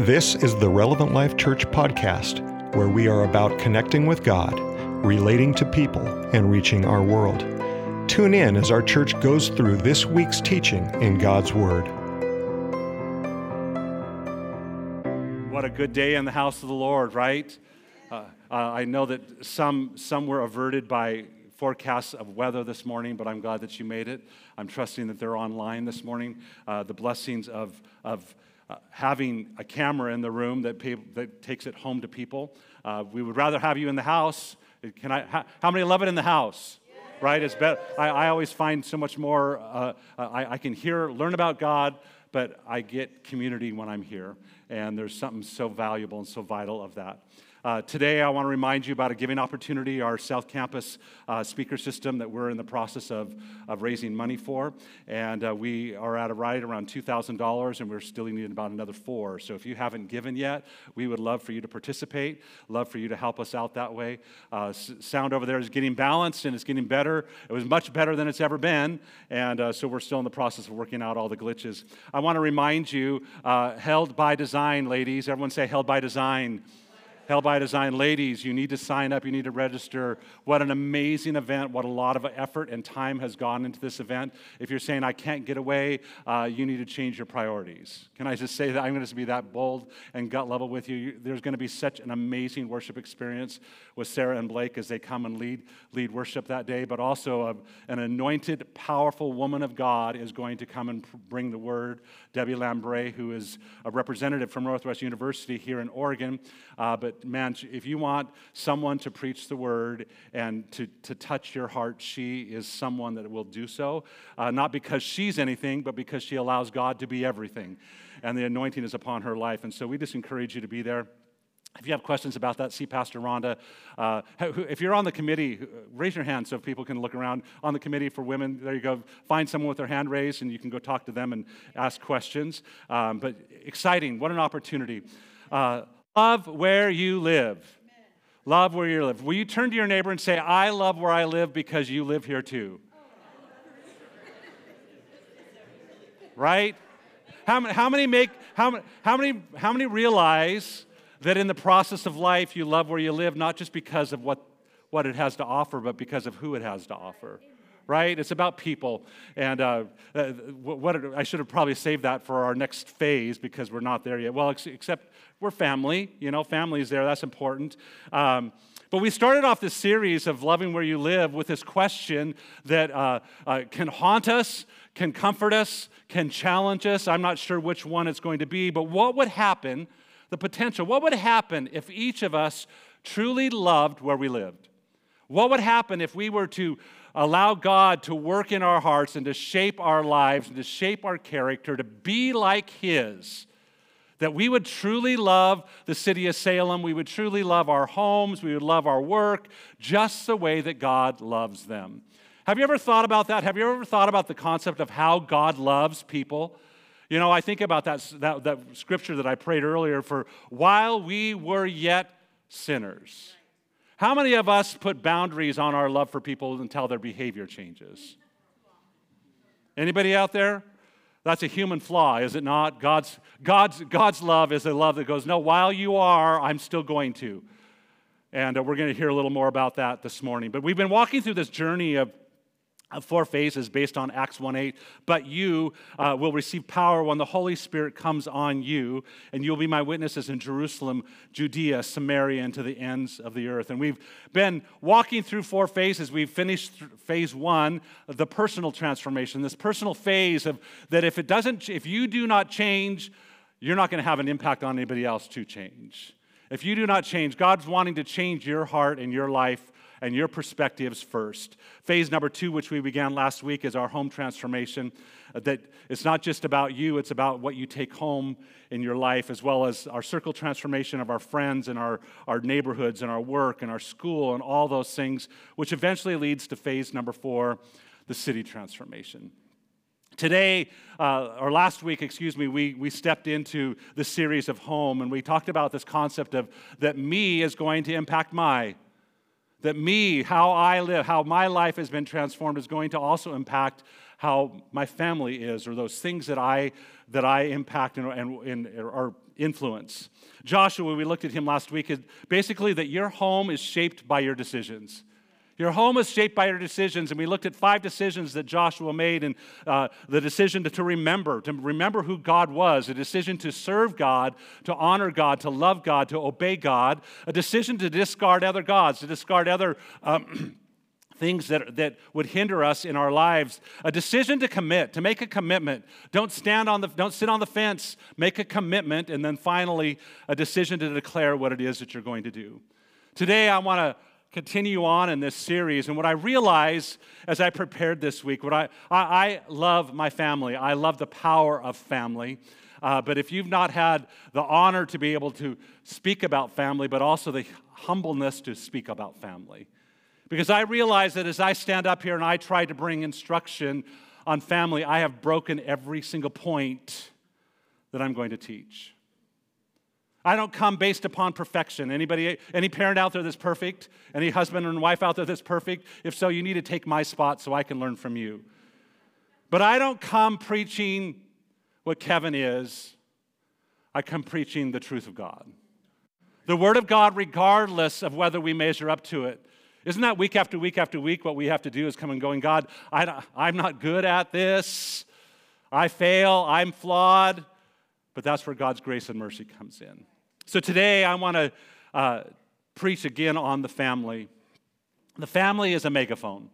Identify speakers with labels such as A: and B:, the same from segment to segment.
A: This is the Relevant Life Church podcast, where we are about connecting with God, relating to people, and reaching our world. Tune in as our church goes through this week's teaching in God's Word.
B: What a good day in the house of the Lord, right? Uh, uh, I know that some, some were averted by forecasts of weather this morning, but I'm glad that you made it. I'm trusting that they're online this morning. Uh, the blessings of, of uh, having a camera in the room that, pay, that takes it home to people. Uh, we would rather have you in the house. Can I, how, how many love it in the house? Right? It's better. I, I always find so much more. Uh, I, I can hear, learn about God, but I get community when I'm here. And there's something so valuable and so vital of that. Uh, today, I want to remind you about a giving opportunity, our South Campus uh, speaker system that we're in the process of, of raising money for. And uh, we are at a right around $2,000, and we're still needing about another four. So if you haven't given yet, we would love for you to participate, love for you to help us out that way. Uh, sound over there is getting balanced and it's getting better. It was much better than it's ever been. And uh, so we're still in the process of working out all the glitches. I want to remind you, held by design, ladies. Everyone say held by design. Held by Design. Ladies, you need to sign up, you need to register. What an amazing event, what a lot of effort and time has gone into this event. If you're saying, I can't get away, uh, you need to change your priorities. Can I just say that I'm going to be that bold and gut level with you? There's going to be such an amazing worship experience with Sarah and Blake as they come and lead, lead worship that day, but also a, an anointed, powerful woman of God is going to come and bring the word. Debbie Lambre, who is a representative from Northwest University here in Oregon, uh, but man, if you want someone to preach the word and to, to touch your heart, she is someone that will do so. Uh, not because she's anything, but because she allows God to be everything. And the anointing is upon her life. And so we just encourage you to be there. If you have questions about that, see Pastor Rhonda. Uh, if you're on the committee, raise your hand so people can look around. On the committee for women, there you go. Find someone with their hand raised, and you can go talk to them and ask questions. Um, but exciting, what an opportunity. Uh, Love where you live. Love where you live. Will you turn to your neighbor and say, I love where I live because you live here too? right? How how many make, how, how, many, how many realize that in the process of life you love where you live, not just because of what, what it has to offer, but because of who it has to offer? right? It's about people. And uh, uh what, I should have probably saved that for our next phase because we're not there yet. Well, ex- except we're family, you know, family's there, that's important. Um, but we started off this series of loving where you live with this question that uh, uh, can haunt us, can comfort us, can challenge us. I'm not sure which one it's going to be, but what would happen, the potential, what would happen if each of us truly loved where we lived? What would happen if we were to allow God to work in our hearts and to shape our lives and to shape our character to be like His? That we would truly love the city of Salem, we would truly love our homes, we would love our work, just the way that God loves them. Have you ever thought about that? Have you ever thought about the concept of how God loves people? You know, I think about that, that, that scripture that I prayed earlier for while we were yet sinners. How many of us put boundaries on our love for people until their behavior changes? Anybody out there? That's a human flaw, is it not? God's, God's, God's love is a love that goes, No, while you are, I'm still going to. And uh, we're going to hear a little more about that this morning. But we've been walking through this journey of four phases based on Acts 1 8. But you uh, will receive power when the Holy Spirit comes on you, and you'll be my witnesses in Jerusalem, Judea, Samaria, and to the ends of the earth. And we've been walking through four phases. We've finished phase one, the personal transformation, this personal phase of that if it doesn't, if you do not change, you're not going to have an impact on anybody else to change. If you do not change, God's wanting to change your heart and your life and your perspectives first. Phase number two, which we began last week, is our home transformation. Uh, that it's not just about you, it's about what you take home in your life, as well as our circle transformation of our friends and our, our neighborhoods and our work and our school and all those things, which eventually leads to phase number four, the city transformation. Today, uh, or last week, excuse me, we, we stepped into the series of home and we talked about this concept of that me is going to impact my that me, how I live, how my life has been transformed is going to also impact how my family is or those things that I, that I impact and, and, and or influence. Joshua, we looked at him last week, basically that your home is shaped by your decisions. Your home is shaped by your decisions, and we looked at five decisions that Joshua made, and uh, the decision to, to remember, to remember who God was, a decision to serve God, to honor God, to love God, to obey God, a decision to discard other gods, to discard other. Um, things that, that would hinder us in our lives a decision to commit to make a commitment don't stand on the don't sit on the fence make a commitment and then finally a decision to declare what it is that you're going to do today i want to continue on in this series. And what I realized as I prepared this week, what I, I, I love my family, I love the power of family. Uh, but if you've not had the honor to be able to speak about family, but also the humbleness to speak about family, because I realize that as I stand up here and I try to bring instruction on family, I have broken every single point that I'm going to teach. I don't come based upon perfection. Anybody, any parent out there that's perfect? Any husband and wife out there that's perfect? If so, you need to take my spot so I can learn from you. But I don't come preaching what Kevin is. I come preaching the truth of God. The Word of God, regardless of whether we measure up to it. Isn't that week after week after week what we have to do is come and going, God, I, I'm not good at this. I fail. I'm flawed. But that's where God's grace and mercy comes in. So today I want to uh, preach again on the family. The family is a megaphone.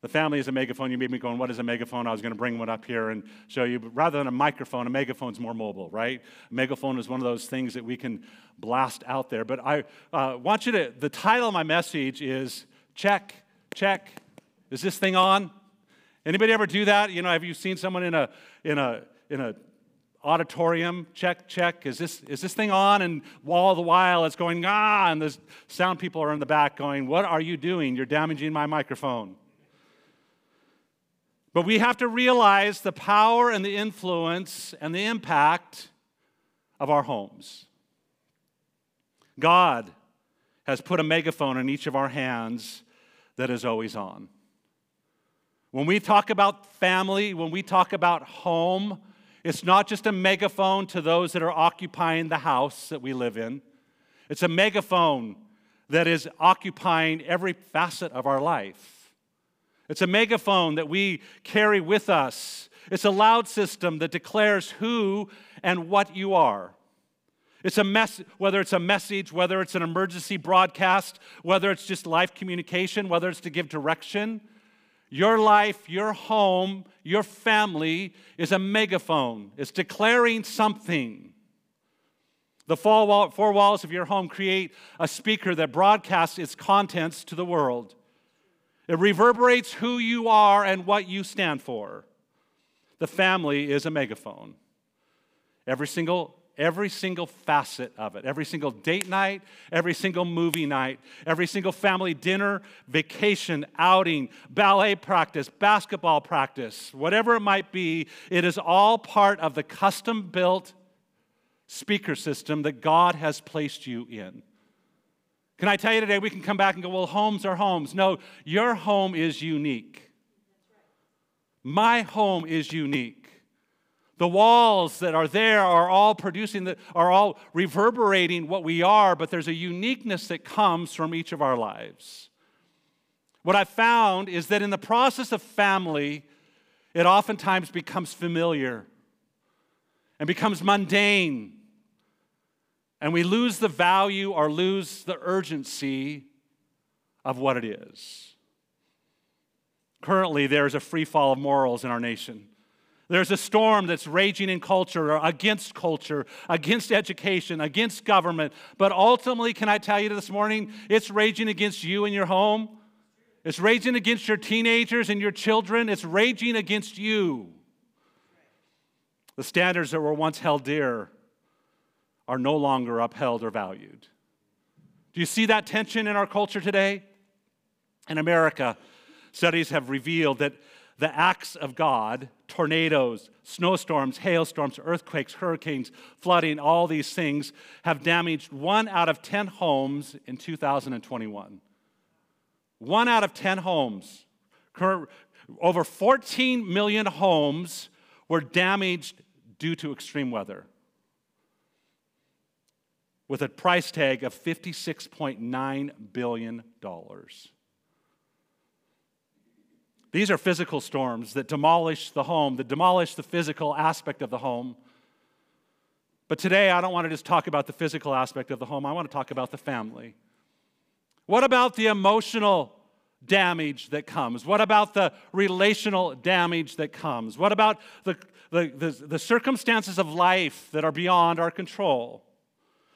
B: The family is a megaphone. You made me going, what is a megaphone? I was going to bring one up here and show you. But rather than a microphone, a megaphone is more mobile, right? A megaphone is one of those things that we can blast out there. But I uh, want you to, the title of my message is Check, Check. Is this thing on? Anybody ever do that? You know, have you seen someone in a, in a, in a auditorium, check, check, is this, is this thing on? And all the while it's going, ah, and the sound people are in the back going, what are you doing? You're damaging my microphone. But we have to realize the power and the influence and the impact of our homes. God has put a megaphone in each of our hands that is always on. When we talk about family, when we talk about home, it's not just a megaphone to those that are occupying the house that we live in, it's a megaphone that is occupying every facet of our life. It's a megaphone that we carry with us. It's a loud system that declares who and what you are. It's a mess, whether it's a message, whether it's an emergency broadcast, whether it's just life communication, whether it's to give direction, your life, your home, your family is a megaphone. It's declaring something. The four walls of your home create a speaker that broadcasts its contents to the world. It reverberates who you are and what you stand for. The family is a megaphone. Every single every single facet of it every single date night, every single movie night, every single family dinner, vacation, outing, ballet practice, basketball practice, whatever it might be, it is all part of the custom built speaker system that God has placed you in. Can I tell you today, we can come back and go, well, homes are homes. No, your home is unique. My home is unique. The walls that are there are all producing, the, are all reverberating what we are, but there's a uniqueness that comes from each of our lives. What I've found is that in the process of family, it oftentimes becomes familiar and becomes mundane. And we lose the value or lose the urgency of what it is. Currently, there is a free fall of morals in our nation. There's a storm that's raging in culture, or against culture, against education, against government. But ultimately, can I tell you this morning, it's raging against you and your home. It's raging against your teenagers and your children. It's raging against you. The standards that were once held dear are no longer upheld or valued. Do you see that tension in our culture today? In America, studies have revealed that the acts of God tornadoes, snowstorms, hailstorms, earthquakes, hurricanes, flooding, all these things have damaged one out of 10 homes in 2021. One out of 10 homes. Over 14 million homes were damaged due to extreme weather with a price tag of $56.9 billion. These are physical storms that demolish the home, that demolish the physical aspect of the home. But today, I don't want to just talk about the physical aspect of the home, I want to talk about the family. What about the emotional damage that comes? What about the relational damage that comes? What about the, the, the, the circumstances of life that are beyond our control?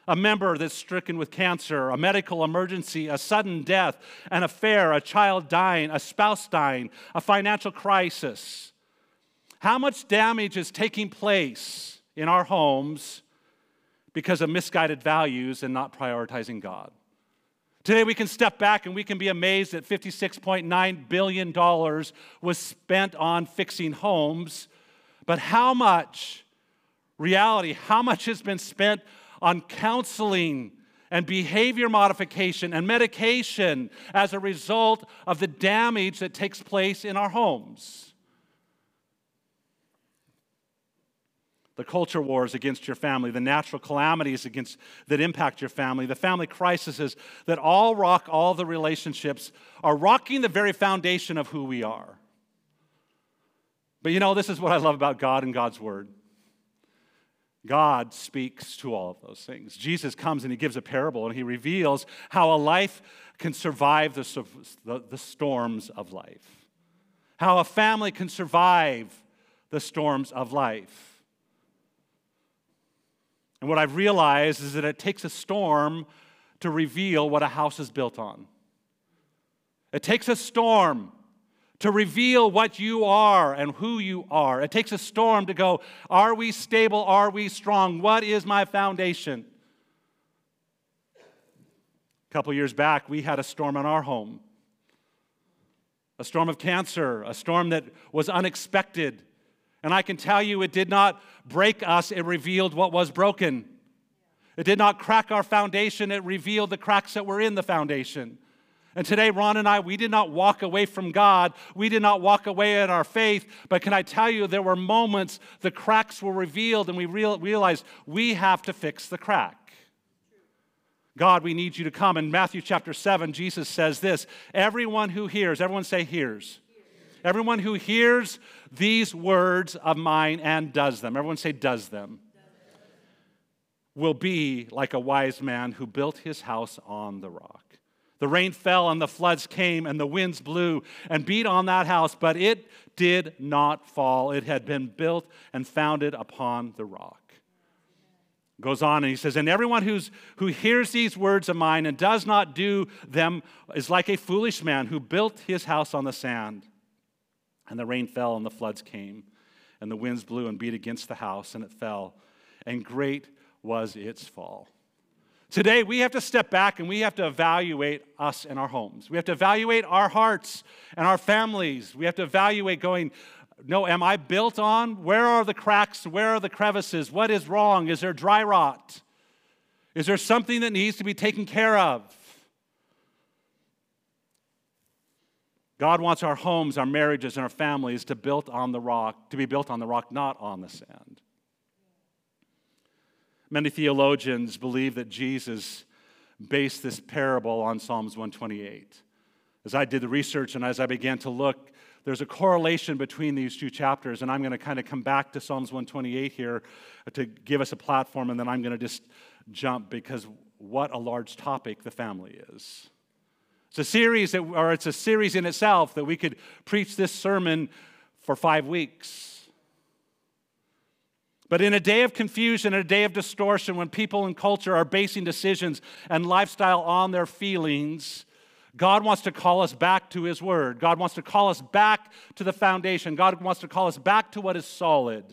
B: A member that's stricken with cancer, a medical emergency, a sudden death, an affair, a child dying, a spouse dying, a financial crisis. How much damage is taking place in our homes because of misguided values and not prioritizing God? Today, we can step back and we can be amazed that $56.9 billion was spent on fixing homes, but how much, reality, how much has been spent on counseling and behavior modification and medication as a result of the damage that takes place in our homes. The culture wars against your family, the natural calamities against, that impact your family, the family crises that all rock all the relationships are rocking the very foundation of who we are. But you know, this is what I love about God and God's Word. God speaks to all of those things. Jesus comes and he gives a parable and he reveals how a life can survive the, the, the, storms of life, how a family can survive the storms of life. And what I've realized is that it takes a storm to reveal what a house is built on. It takes a storm to reveal what you are and who you are. It takes a storm to go, are we stable? Are we strong? What is my foundation? A couple years back, we had a storm in our home a storm of cancer, a storm that was unexpected. And I can tell you, it did not break us, it revealed what was broken. It did not crack our foundation, it revealed the cracks that were in the foundation. And today, Ron and I, we did not walk away from God. We did not walk away in our faith. But can I tell you, there were moments the cracks were revealed and we real, realized we have to fix the crack. God, we need you to come. In Matthew chapter 7, Jesus says this Everyone who hears, everyone say, hears. Everyone who hears these words of mine and does them, everyone say, does them, will be like a wise man who built his house on the rock. The rain fell and the floods came and the winds blew and beat on that house, but it did not fall. It had been built and founded upon the rock. Goes on and he says, And everyone who's, who hears these words of mine and does not do them is like a foolish man who built his house on the sand. And the rain fell and the floods came, and the winds blew and beat against the house, and it fell, and great was its fall. Today, we have to step back and we have to evaluate us and our homes. We have to evaluate our hearts and our families. We have to evaluate going, no, am I built on? Where are the cracks? Where are the crevices? What is wrong? Is there dry rot? Is there something that needs to be taken care of? God wants our homes, our marriages, and our families to built on the rock, to be built on the rock, not on the sand. Many theologians believe that Jesus based this parable on Psalms 128. As I did the research and as I began to look, there's a correlation between these two chapters, and I'm going to kind of come back to Psalms 128 here to give us a platform, and then I'm going to just jump because what a large topic the family is. It's a series, that, or it's a series in itself that we could preach this sermon for five weeks. But in a day of confusion, in a day of distortion, when people and culture are basing decisions and lifestyle on their feelings, God wants to call us back to His Word. God wants to call us back to the foundation. God wants to call us back to what is solid.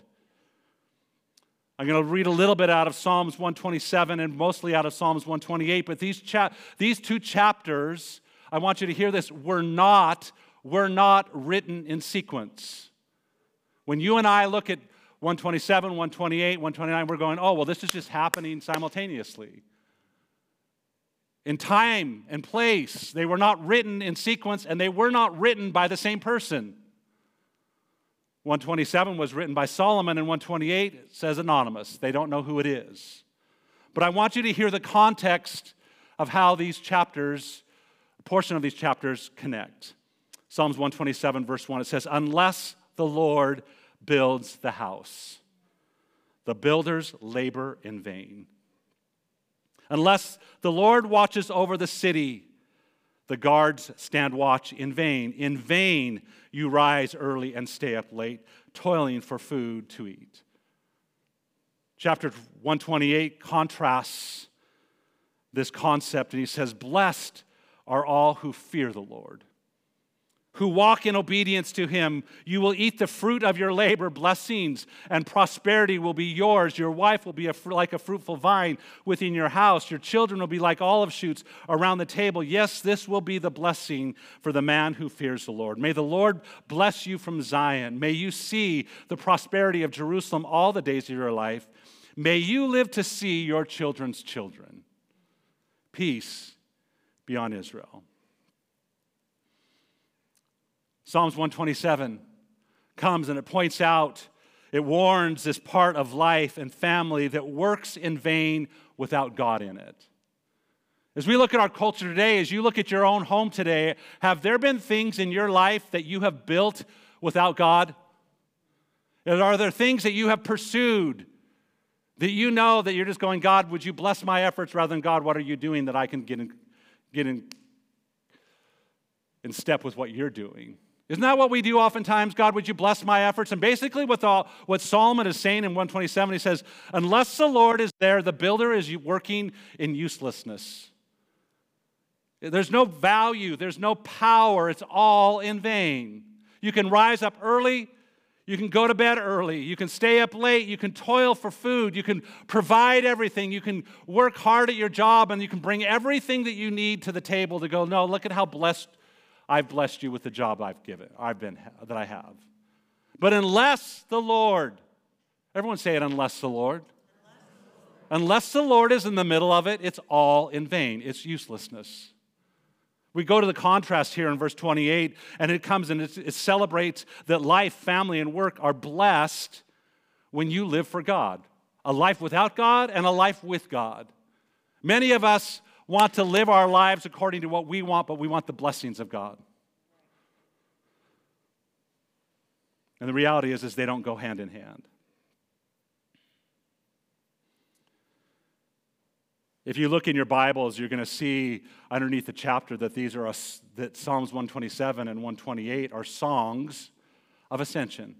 B: I'm going to read a little bit out of Psalms 127 and mostly out of Psalms 128, but these, cha- these two chapters, I want you to hear this, were not, were not written in sequence. When you and I look at 127, 128, 129, we're going, oh, well, this is just happening simultaneously. In time and place, they were not written in sequence and they were not written by the same person. 127 was written by Solomon, and 128 says anonymous. They don't know who it is. But I want you to hear the context of how these chapters, a portion of these chapters, connect. Psalms 127, verse 1, it says, Unless the Lord builds the house, the builders labor in vain. Unless the Lord watches over the city, the guards stand watch in vain. In vain you rise early and stay up late, toiling for food to eat. Chapter 128 contrasts this concept, and he says, Blessed are all who fear the Lord who walk in obedience to him. You will eat the fruit of your labor, blessings and prosperity will be yours. Your wife will be a, like a fruitful vine within your house. Your children will be like olive shoots around the table. Yes, this will be the blessing for the man who fears the Lord. May the Lord bless you from Zion. May you see the prosperity of Jerusalem all the days of your life. May you live to see your children's children. Peace be on Israel. Psalms 127 comes and it points out, it warns this part of life and family that works in vain without God in it. As we look at our culture today, as you look at your own home today, have there been things in your life that you have built without God? And are there things that you have pursued that you know that you're just going, God, would you bless my efforts rather than God, what are you doing that I can get in, get in, in step with what you're doing? Isn't that what we do oftentimes? God, would you bless my efforts? And basically, what, the, what Solomon is saying in 127, he says, Unless the Lord is there, the builder is working in uselessness. There's no value, there's no power, it's all in vain. You can rise up early, you can go to bed early, you can stay up late, you can toil for food, you can provide everything, you can work hard at your job, and you can bring everything that you need to the table to go, No, look at how blessed I've blessed you with the job I've given, I've been that I have. But unless the Lord, everyone say it, unless the Lord. Unless the Lord is in the middle of it, it's all in vain. It's uselessness. We go to the contrast here in verse 28, and it comes and it, it, celebrates that life, family, and work are blessed when you live for God. A life without God and a life with God. Many of us want to live our lives according to what we want, but we want the blessings of God. And the reality is, is they don't go hand in hand. If you look in your Bibles, you're going to see underneath the chapter that these are a, that Psalms 127 and 128 are songs of ascension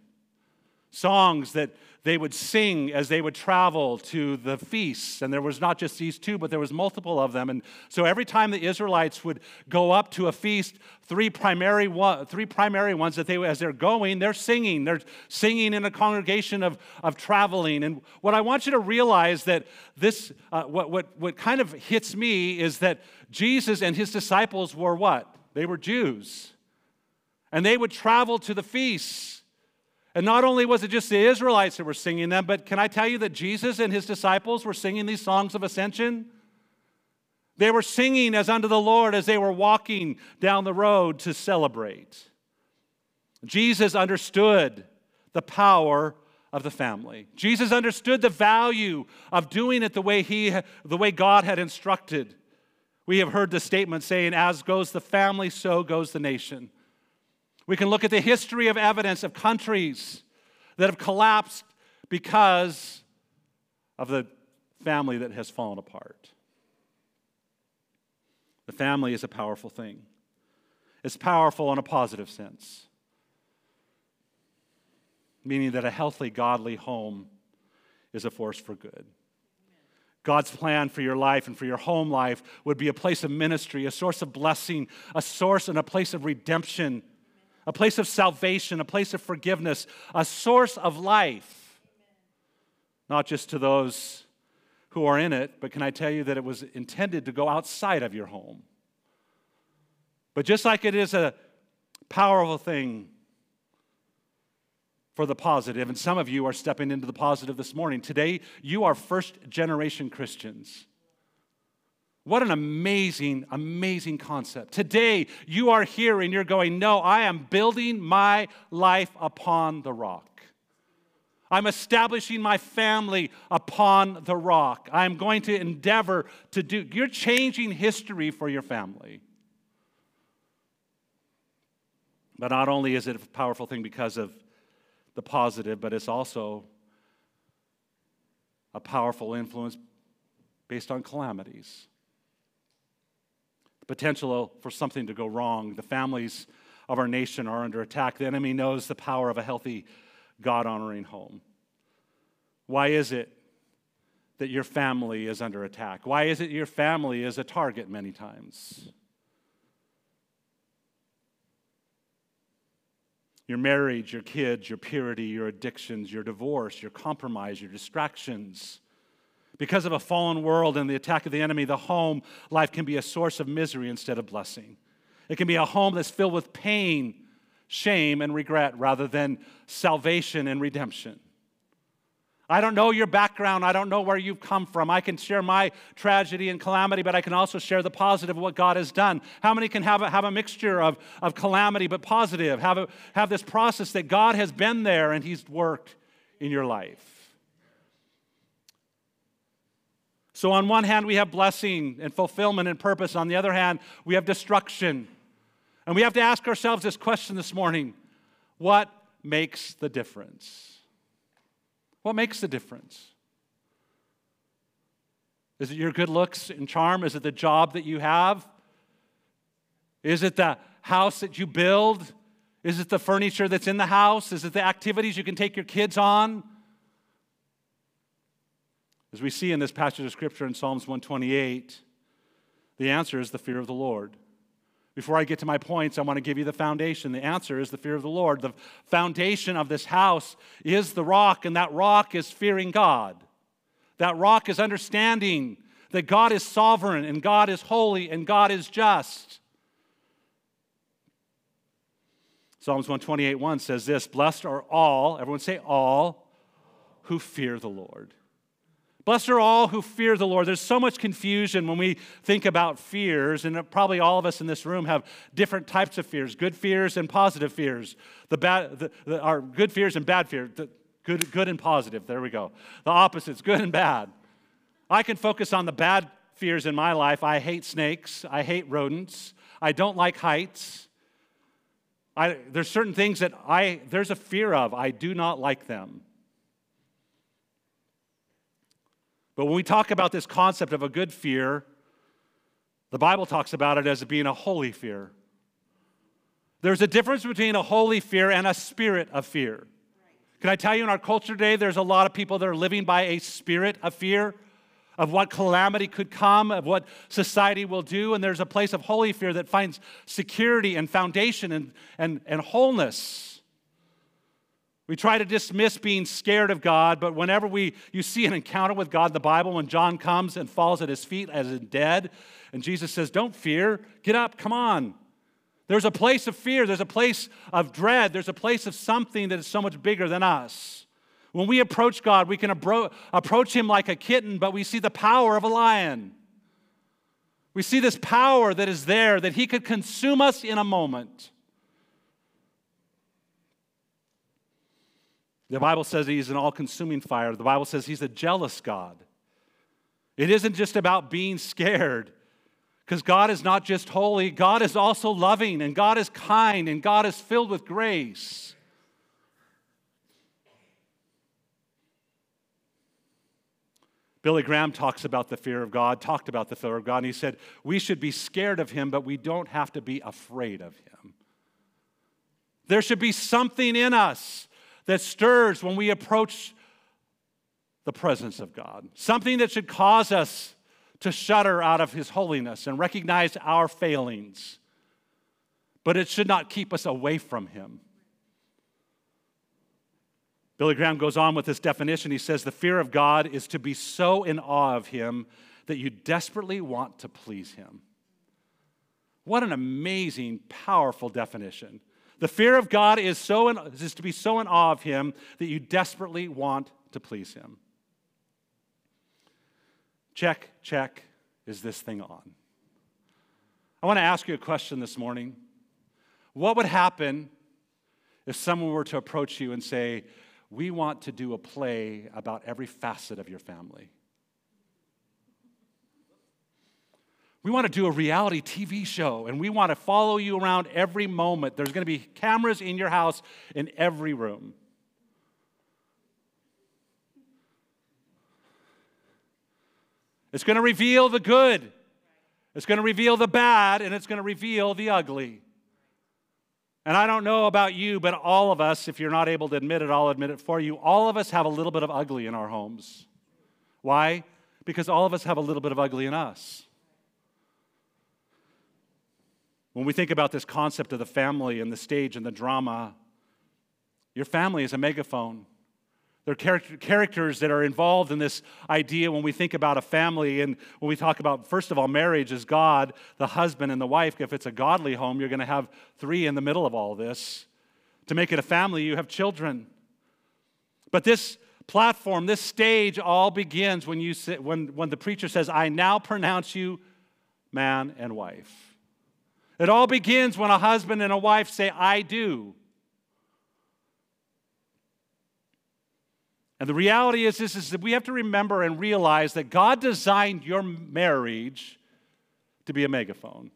B: songs that they would sing as they would travel to the feasts. And there was not just these two but there was multiple of them. And so every time the israelites would go up to a feast three primary one, three primary ones that they as they're going they're singing. They're singing in a congregation of, of traveling. And what i want you to realize that this uh, what, what, what kind of hits me is that jesus and his disciples were what? They were jews. And they would travel to the feasts and not only was it just the Israelites that were singing them, but can I tell you that Jesus and his disciples were singing these songs of ascension? They were singing as unto the Lord as they were walking down the road to celebrate. Jesus understood the power of the family. Jesus understood the value of doing it the way he the way God had instructed. We have heard the statement saying as goes the family so goes the nation. We can look at the history of evidence of countries that have collapsed because of the family that has fallen apart. The family is a powerful thing. It's powerful in a positive sense, meaning that a healthy, godly home is a force for good. God's plan for your life and for your home life would be a place of ministry, a source of blessing, a source and a place of redemption a place of salvation, a place of forgiveness, a source of life, not just to those who are in it, but can I tell you that it was intended to go outside of your home? But just like it is a powerful thing for the positive, and some of you are stepping into the positive this morning. Today, you are first generation Christians. What an amazing, amazing concept. Today, you are here and you're going, No, I am building my life upon the rock. I'm establishing my family upon the rock. I'm going to endeavor to do. You're changing history for your family. But not only is it a powerful thing because of the positive, but it's also a powerful influence based on calamities potential for something to go wrong. The families of our nation are under attack. The enemy knows the power of a healthy, God honoring home. Why is it that your family is under attack? Why is it your family is a target many times? Your marriage, your kids, your purity, your addictions, your divorce, your compromise, your distractions because of a fallen world and the attack of the enemy, the home life can be a source of misery instead of blessing. It can be a home that's filled with pain, shame, and regret rather than salvation and redemption. I don't know your background. I don't know where you've come from. I can share my tragedy and calamity, but I can also share the positive of what God has done. How many can have a, have a mixture of, of calamity but positive? Have, a, have this process that God has been there and He's worked in your life? So, on one hand, we have blessing and fulfillment and purpose. On the other hand, we have destruction. And we have to ask ourselves this question this morning what makes the difference? What makes the difference? Is it your good looks and charm? Is it the job that you have? Is it the house that you build? Is it the furniture that's in the house? Is it the activities you can take your kids on? As we see in this passage of Scripture in Psalms 128, the answer is the fear of the Lord. Before I get to my points, I want to give you the foundation. The answer is the fear of the Lord. The foundation of this house is the rock, and that rock is fearing God. That rock is understanding that God is sovereign, and God is holy, and God is just. Psalms 128 1 says this Blessed are all, everyone say all, who fear the Lord. Blessed are all who fear the Lord. There's so much confusion when we think about fears, and probably all of us in this room have different types of fears good fears and positive fears. The bad, the, the, our good fears and bad fears, good, good and positive. There we go. The opposites, good and bad. I can focus on the bad fears in my life. I hate snakes, I hate rodents, I don't like heights. I, there's certain things that I, there's a fear of. I do not like them. But when we talk about this concept of a good fear, the Bible talks about it as being a holy fear. There's a difference between a holy fear and a spirit of fear. Can I tell you, in our culture today, there's a lot of people that are living by a spirit of fear of what calamity could come, of what society will do. And there's a place of holy fear that finds security and foundation and, and, and wholeness. We try to dismiss being scared of God, but whenever we, you see an encounter with God in the Bible, when John comes and falls at his feet as in dead, and Jesus says, Don't fear, get up, come on. There's a place of fear, there's a place of dread, there's a place of something that is so much bigger than us. When we approach God, we can abro- approach Him like a kitten, but we see the power of a lion. We see this power that is there, that He could consume us in a moment. The Bible says he's an all consuming fire. The Bible says he's a jealous God. It isn't just about being scared, because God is not just holy, God is also loving, and God is kind, and God is filled with grace. Billy Graham talks about the fear of God, talked about the fear of God, and he said, We should be scared of him, but we don't have to be afraid of him. There should be something in us that stirs when we approach the presence of God, something that should cause us to shudder out of His holiness and recognize our failings, but it should not keep us away from Him. Billy Graham goes on with this definition. He says, The fear of God is to be so in awe of Him that you desperately want to please Him. What an amazing, powerful definition. The fear of God is, so in, is to be so in awe of Him that you desperately want to please Him. Check, check. is this thing on? I want to ask you a question this morning. What would happen if someone were to approach you and say, We want to do a play about every facet of your family? We want to do a reality TV show and we want to follow you around every moment. There's going to be cameras in your house in every room. It's going to reveal the good, it's going to reveal the bad, and it's going to reveal the ugly. And I don't know about you, but all of us, if you're not able to admit it, I'll admit it for you. All of us have a little bit of ugly in our homes. Why? Because all of us have a little bit of ugly in us. When we think about this concept of the family and the stage and the drama, your family is a megaphone. There are characters that are involved in this idea when we think about a family and when we talk about, first of all, marriage is God, the husband and the wife. If it's a godly home, you're going to have three in the middle of all this. To make it a family, you have children. But this platform, this stage all begins when, you sit, when, when the preacher says, I now pronounce you man and wife. It all begins when a husband and a wife say, I do. And the reality is this is that we have to remember and realize that God designed your marriage to be a megaphone.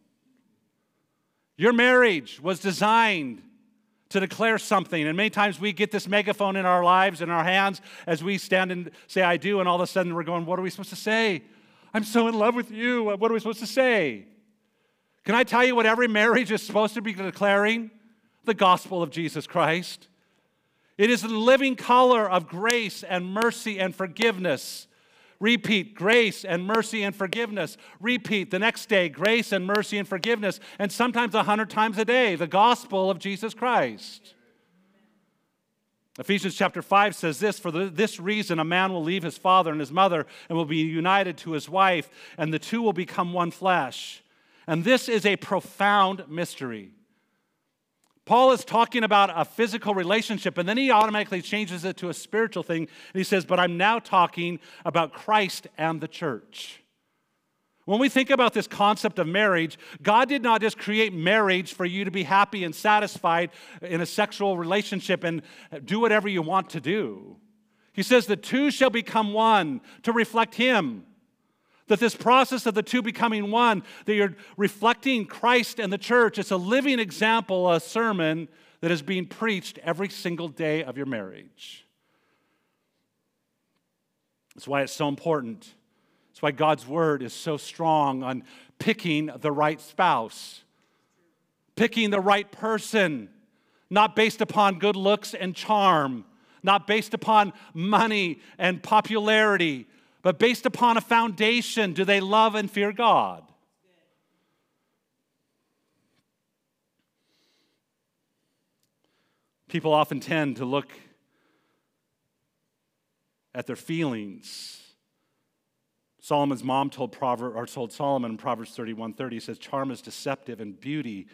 B: Your marriage was designed to declare something. And many times we get this megaphone in our lives, in our hands, as we stand and say, I do, and all of a sudden we're going, What are we supposed to say? I'm so in love with you. What are we supposed to say? Can I tell you what every marriage is supposed to be declaring? The gospel of Jesus Christ. It is the living color of grace and mercy and forgiveness. Repeat, grace and mercy and forgiveness. Repeat the next day, grace and mercy and forgiveness. And sometimes a hundred times a day, the gospel of Jesus Christ. Ephesians chapter 5 says this For this reason, a man will leave his father and his mother and will be united to his wife, and the two will become one flesh. And this is a profound mystery. Paul is talking about a physical relationship, and then he automatically changes it to a spiritual thing. And he says, But I'm now talking about Christ and the church. When we think about this concept of marriage, God did not just create marriage for you to be happy and satisfied in a sexual relationship and do whatever you want to do. He says, The two shall become one to reflect Him. That this process of the two becoming one, that you're reflecting Christ and the church, it's a living example, of a sermon that is being preached every single day of your marriage. That's why it's so important. That's why God's word is so strong on picking the right spouse, picking the right person, not based upon good looks and charm, not based upon money and popularity, but based upon a foundation. Do they love and fear God? People often tend to look at their feelings. Solomon's mom told, Proverb, or told Solomon in Proverbs 31 30, says, Charm is deceptive and beauty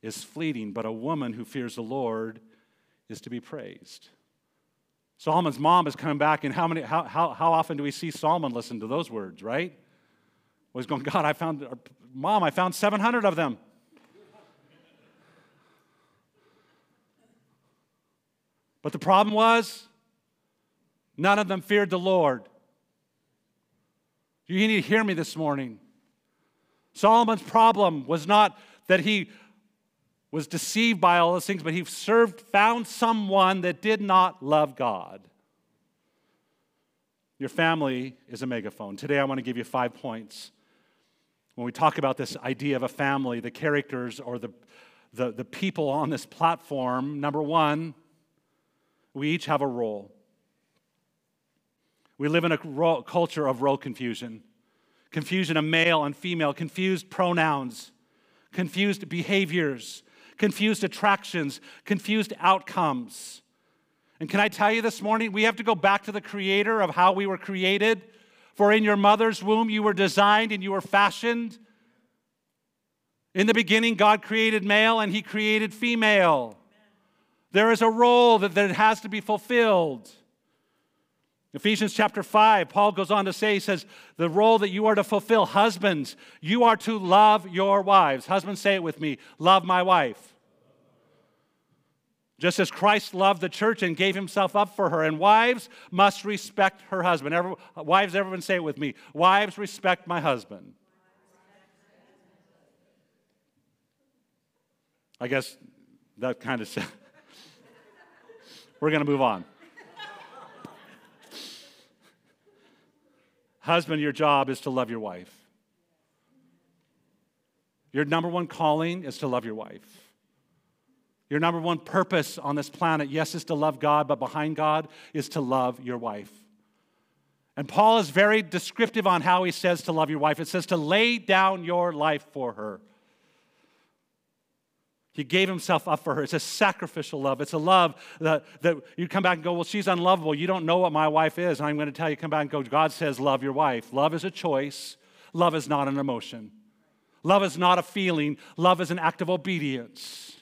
B: is fleeting, but a woman who fears the Lord is to be praised. Solomon's mom is coming back, and how, many, how, how, how often do we see Solomon listen to those words, right? Well, he's going, God, I found, mom, I found 700 of them. But the problem was, none of them feared the Lord. You need to hear me this morning. Solomon's problem was not that he was deceived by all those things, but he served, found someone that did not love God. Your family is a megaphone. Today I want to give you five points. When we talk about this idea of a family, the characters or the, the, the people on this platform, number one, we each have a role. We live in a role, culture of role confusion confusion of male and female, confused pronouns, confused behaviors, confused attractions, confused outcomes. And can I tell you this morning, we have to go back to the creator of how we were created. For in your mother's womb you were designed and you were fashioned. In the beginning, God created male and he created female. There is a role that, that has to be fulfilled. Ephesians chapter 5, Paul goes on to say, he says, the role that you are to fulfill, husbands, you are to love your wives. Husbands, say it with me love my wife. Just as Christ loved the church and gave himself up for her. And wives must respect her husband. Every, wives, everyone say it with me. Wives, respect my husband. I guess that kind of said. We're going to move on. Husband, your job is to love your wife. Your number one calling is to love your wife. Your number one purpose on this planet, yes, is to love God, but behind God is to love your wife. And Paul is very descriptive on how he says to love your wife. It says to lay down your life for her. He gave himself up for her. It's a sacrificial love. It's a love that, that you come back and go, Well, she's unlovable. You don't know what my wife is. And I'm going to tell you, come back and go, God says, Love your wife. Love is a choice, love is not an emotion. Love is not a feeling, love is an act of obedience.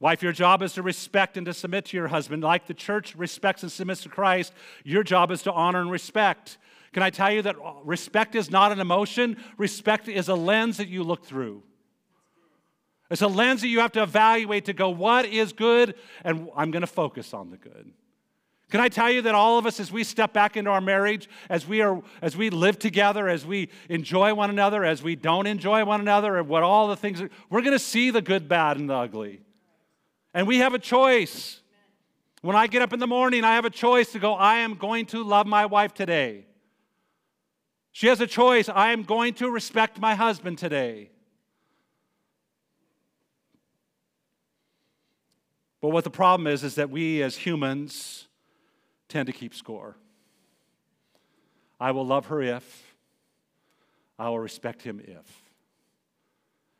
B: Wife, your job is to respect and to submit to your husband. Like the church respects and submits to Christ, your job is to honor and respect. Can I tell you that respect is not an emotion? Respect is a lens that you look through. It's a lens that you have to evaluate to go, what is good? And I'm going to focus on the good. Can I tell you that all of us, as we step back into our marriage, as we are, as we live together, as we enjoy one another, as we don't enjoy one another, and what all the things, are, we're going to see the good, bad, and the ugly. And we have a choice. When I get up in the morning, I have a choice to go, I am going to love my wife today. She has a choice. I am going to respect my husband today. But what the problem is, is that we as humans tend to keep score. I will love her if, I will respect him if.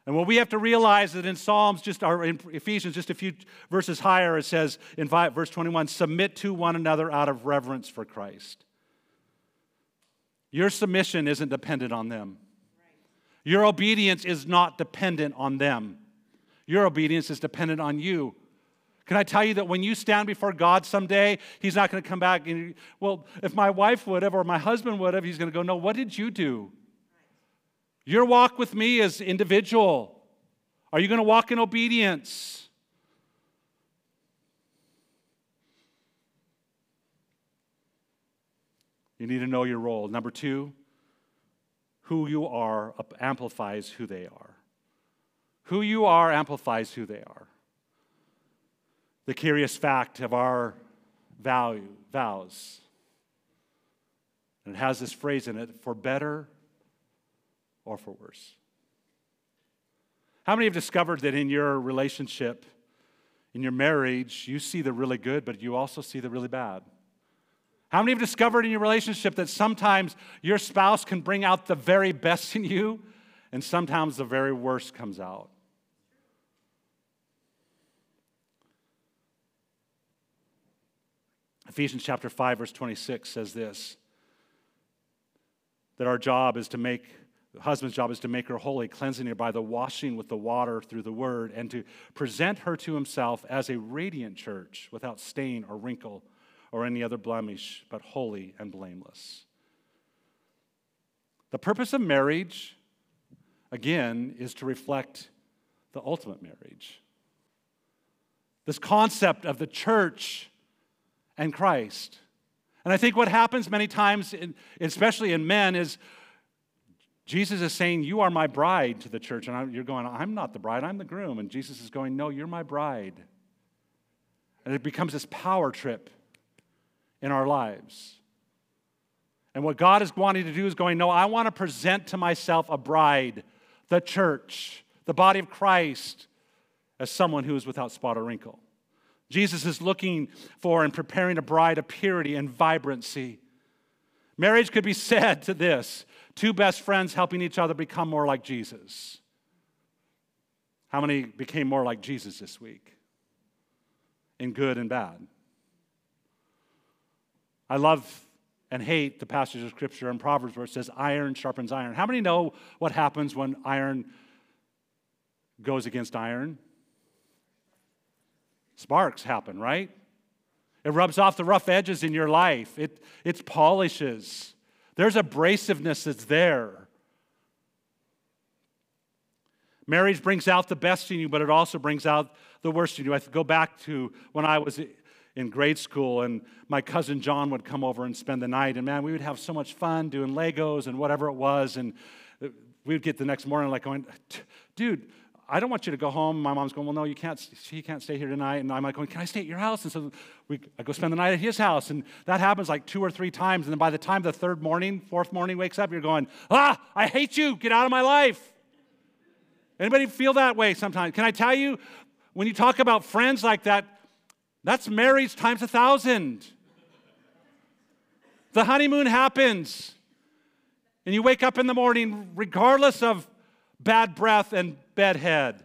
B: And what we have to realize that in Psalms, just or in Ephesians, just a few verses higher, it says in verse 21, submit to one another out of reverence for Christ. Your submission isn't dependent on them. Your obedience is not dependent on them. Your obedience is dependent on you. Can I tell you that when you stand before God someday, He's not going to come back and, well, if my wife would have or my husband would have, He's going to go, no, what did you do? Your walk with me is individual. Are you going to walk in obedience? You need to know your role. Number two, who you are amplifies who they are. Who you are amplifies who they are. The curious fact of our value, vows, and it has this phrase in it for better or for worse. How many have discovered that in your relationship, in your marriage, you see the really good, but you also see the really bad? How many have discovered in your relationship that sometimes your spouse can bring out the very best in you, and sometimes the very worst comes out? Ephesians chapter 5, verse 26 says this that our job is to make the husband's job is to make her holy, cleansing her by the washing with the water through the word, and to present her to himself as a radiant church without stain or wrinkle or any other blemish, but holy and blameless. The purpose of marriage, again, is to reflect the ultimate marriage. This concept of the church and Christ. And I think what happens many times, especially in men, is Jesus is saying, You are my bride to the church. And you're going, I'm not the bride, I'm the groom. And Jesus is going, No, you're my bride. And it becomes this power trip in our lives. And what God is wanting to do is going, No, I want to present to myself a bride, the church, the body of Christ, as someone who is without spot or wrinkle. Jesus is looking for and preparing a bride of purity and vibrancy. Marriage could be said to this two best friends helping each other become more like Jesus. How many became more like Jesus this week? In good and bad. I love and hate the passage of scripture in Proverbs where it says, iron sharpens iron. How many know what happens when iron goes against iron? Sparks happen, right? It rubs off the rough edges in your life. It, it polishes. There's abrasiveness that's there. Marriage brings out the best in you, but it also brings out the worst in you. I go back to when I was in grade school, and my cousin John would come over and spend the night. And man, we would have so much fun doing Legos and whatever it was. And we would get the next morning like going, dude, I don't want you to go home. My mom's going, well, no, you can't. She can't stay here tonight. And I'm like going, can I stay at your house? And so we, I go spend the night at his house, and that happens like two or three times. And then by the time the third morning, fourth morning wakes up, you're going, ah, I hate you. Get out of my life. Anybody feel that way sometimes? Can I tell you, when you talk about friends like that, that's marriage times a thousand. The honeymoon happens, and you wake up in the morning, regardless of bad breath and bedhead.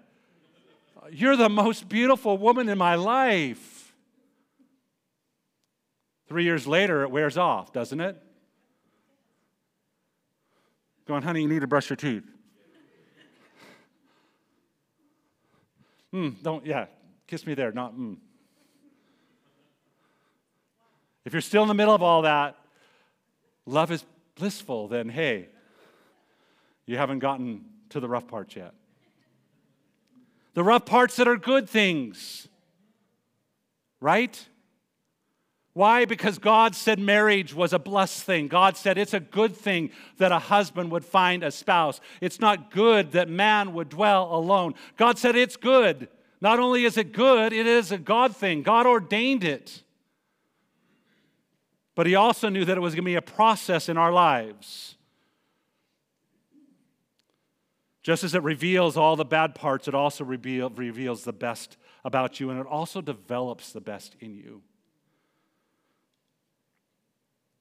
B: You're the most beautiful woman in my life. Three years later, it wears off, doesn't it? Going, honey, you need to brush your teeth. Hmm, don't, yeah, kiss me there, not hmm. If you're still in the middle of all that, love is blissful, then hey, you haven't gotten to the rough parts yet. The rough parts that are good things, right? Why? Because God said marriage was a blessed thing. God said it's a good thing that a husband would find a spouse. It's not good that man would dwell alone. God said it's good. Not only is it good, it is a God thing. God ordained it. But he also knew that it was going to be a process in our lives. Just as it reveals all the bad parts, it also reveal, reveals the best about you, and it also develops the best in you.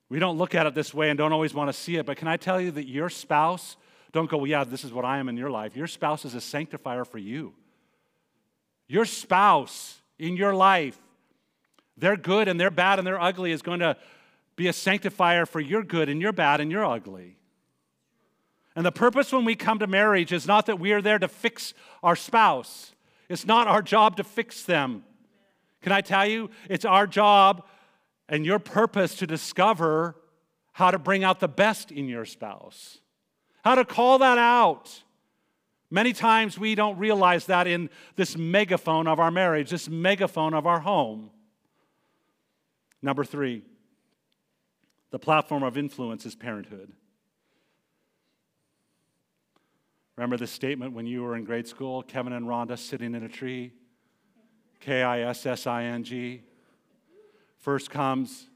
B: We don't look at it this way and don't always want to see it, but can I tell you that your spouse, don't go, well, yeah, this is what I am in your life. Your spouse is a sanctifier for you. Your spouse in your life, their good and their bad and their ugly is going to be a sanctifier for your good and your bad and your ugly. And the purpose when we come to marriage is not that we are there to fix our spouse. It's not our job to fix them. Can I tell you? It's our job and your purpose to discover how to bring out the best in your spouse, how to call that out. Many times we don't realize that in this megaphone of our marriage, this megaphone of our home. Number three, the platform of influence is parenthood. Remember the statement when you were in grade school, Kevin and Rhonda sitting in a tree? K I S S I N G. First comes,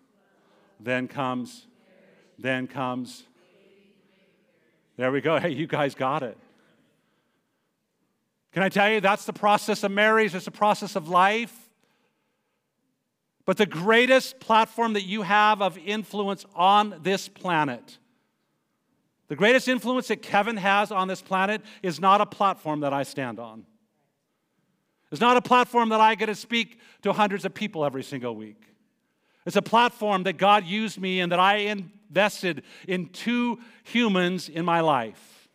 B: then comes, then comes. There we go. Hey, you guys got it. Can I tell you, that's the process of marriage, it's the process of life. But the greatest platform that you have of influence on this planet, the greatest influence that Kevin has on this planet is not a platform that I stand on. It's not a platform that I get to speak to hundreds of people every single week. It's a platform that God used me and that I invested in two humans in my life.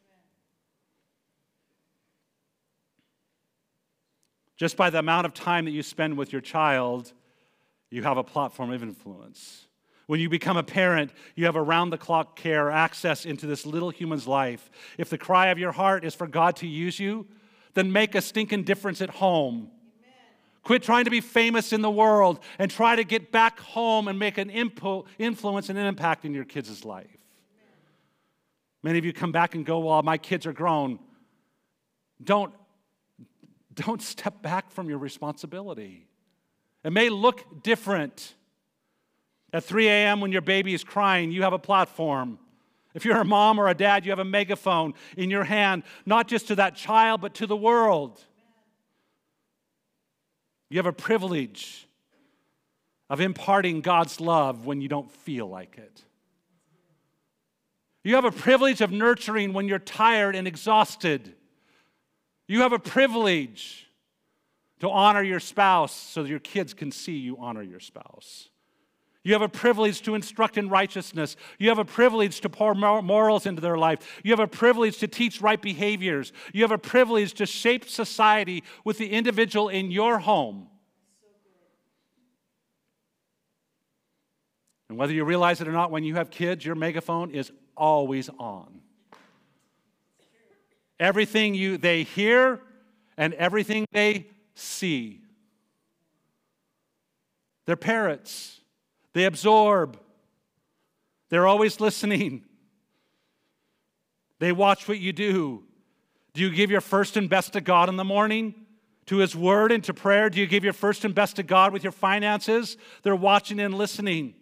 B: Just by the amount of time that you spend with your child, you have a platform of influence. When you become a parent, you have around the clock care, access into this little human's life. If the cry of your heart is for God to use you, then make a stinking difference at home. Amen. Quit trying to be famous in the world and try to get back home and make an impo- influence and an impact in your kids' life. Amen. Many of you come back and go, Well, my kids are grown. Don't, don't step back from your responsibility. It may look different. At 3 a.m., when your baby is crying, you have a platform. If you're a mom or a dad, you have a megaphone in your hand, not just to that child, but to the world. You have a privilege of imparting God's love when you don't feel like it. You have a privilege of nurturing when you're tired and exhausted. You have a privilege to honor your spouse so that your kids can see you honor your spouse. You have a privilege to instruct in righteousness. You have a privilege to pour morals into their life. You have a privilege to teach right behaviors. You have a privilege to shape society with the individual in your home. And whether you realize it or not, when you have kids, your megaphone is always on. Everything you they hear and everything they see. They're parrots. They absorb. They're always listening. They watch what you do. Do you give your first and best to God in the morning? To His Word and to prayer? Do you give your first and best to God with your finances? They're watching and listening.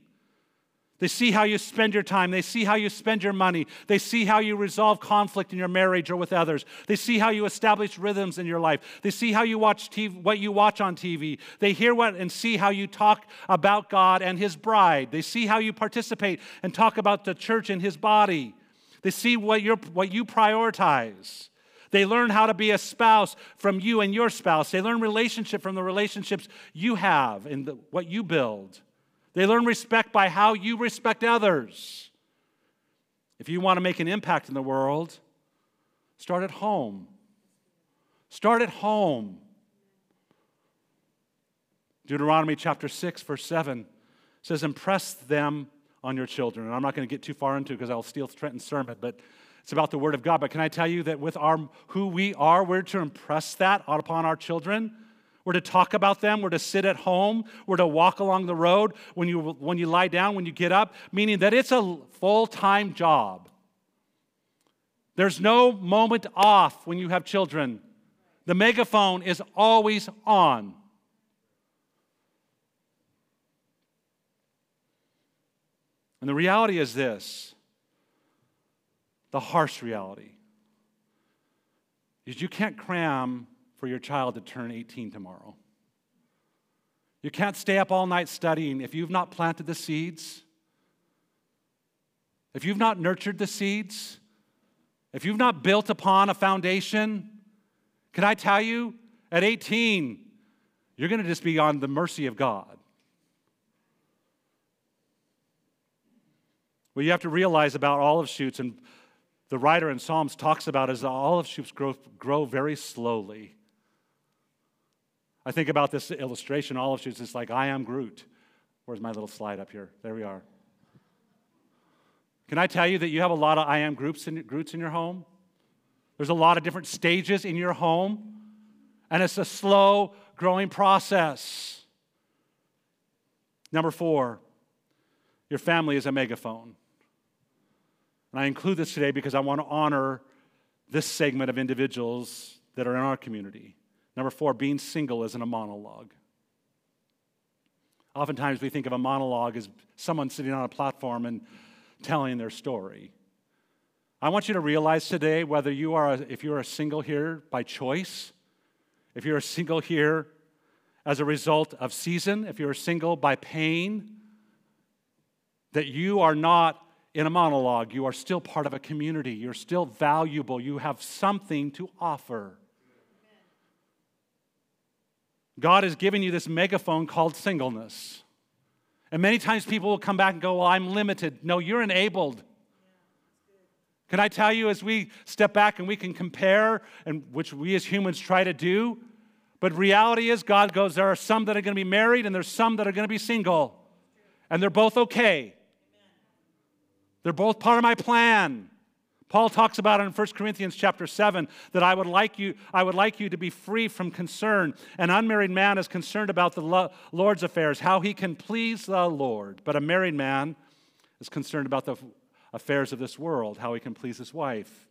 B: They see how you spend your time. They see how you spend your money. They see how you resolve conflict in your marriage or with others. They see how you establish rhythms in your life. They see how you watch TV, what you watch on TV. They hear what and see how you talk about God and his bride. They see how you participate and talk about the church and his body. They see what, you what you prioritize. They learn how to be a spouse from you and your spouse. They learn relationship from the relationships you have and the, what you build. They learn respect by how you respect others. If you want to make an impact in the world, start at home. Start at home. Deuteronomy chapter 6, verse 7 says, Impress them on your children. And I'm not going to get too far into it because I'll steal Trenton's sermon, but it's about the Word of God. But can I tell you that with our, who we are, we're to impress that upon our children? We're to talk about them. We're to sit at home. We're to walk along the road when you, when you lie down, when you get up, meaning that it's a full time job. There's no moment off when you have children. The megaphone is always on. And the reality is this the harsh reality is you can't cram for your child to turn 18 tomorrow. You can't stay up all night studying if you've not planted the seeds, if you've not nurtured the seeds, if you've not built upon a foundation. Can I tell you, at 18, you're going to just be on the mercy of God. What you have to realize about olive shoots, and the writer in Psalms talks about, is that olive shoots grow, grow very slowly. I think about this illustration, olive shoots, it's like I am Groot. Where's my little slide up here? There we are. Can I tell you that you have a lot of I am groups in, Groots in your home? There's a lot of different stages in your home, and it's a slow growing process. Number four, your family is a megaphone. And I include this today because I want to honor this segment of individuals that are in our community. Number four, being single isn't a monologue. Oftentimes we think of a monologue as someone sitting on a platform and telling their story. I want you to realize today whether you are, a, if you're a single here by choice, if you're a single here as a result of season, if you're a single by pain, that you are not in a monologue. You are still part of a community. You're still valuable. You have something to offer. God has given you this megaphone called singleness. And many times people will come back and go, Well, I'm limited. No, you're enabled. Can I tell you, as we step back and we can compare, and which we as humans try to do, but reality is, God goes, There are some that are going to be married and there's some that are going to be single. And they're both okay. They're both part of my plan. Paul talks about it in 1 Corinthians chapter 7 that I would like you, I would like you to be free from concern. An unmarried man is concerned about the Lord's affairs, how he can please the Lord. But a married man is concerned about the affairs of this world, how he can please his wife.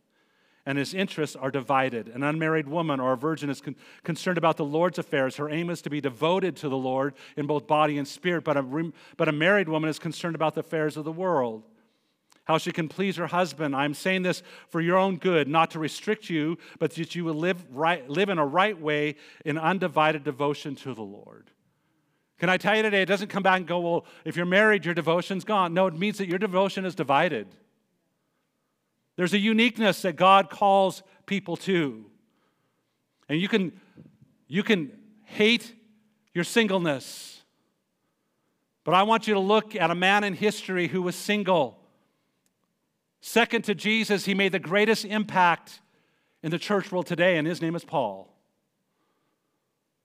B: And his interests are divided. An unmarried woman or a virgin is con- concerned about the Lord's affairs. Her aim is to be devoted to the Lord in both body and spirit. But a, re- but a married woman is concerned about the affairs of the world how she can please her husband. I'm saying this for your own good, not to restrict you, but that you will live, right, live in a right way in undivided devotion to the Lord. Can I tell you today, it doesn't come back and go, well, if you're married, your devotion's gone. No, it means that your devotion is divided. There's a uniqueness that God calls people to. And you can, you can hate your singleness. But I want you to look at a man in history who was single Second to Jesus, he made the greatest impact in the church world today, and his name is Paul.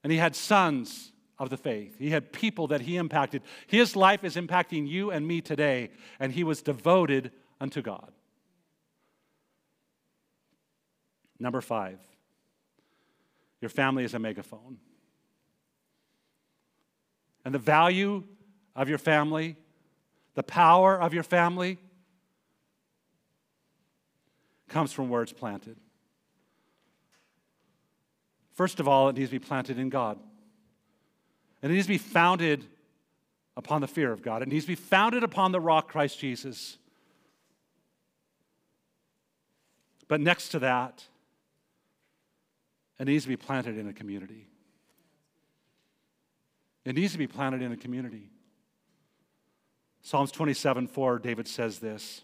B: And he had sons of the faith. He had people that he impacted. His life is impacting you and me today, and he was devoted unto God. Number five, your family is a megaphone. And the value of your family, the power of your family, comes from where it's planted. First of all, it needs to be planted in God. And it needs to be founded upon the fear of God. It needs to be founded upon the rock, Christ Jesus. But next to that, it needs to be planted in a community. It needs to be planted in a community. Psalms 27 4, David says this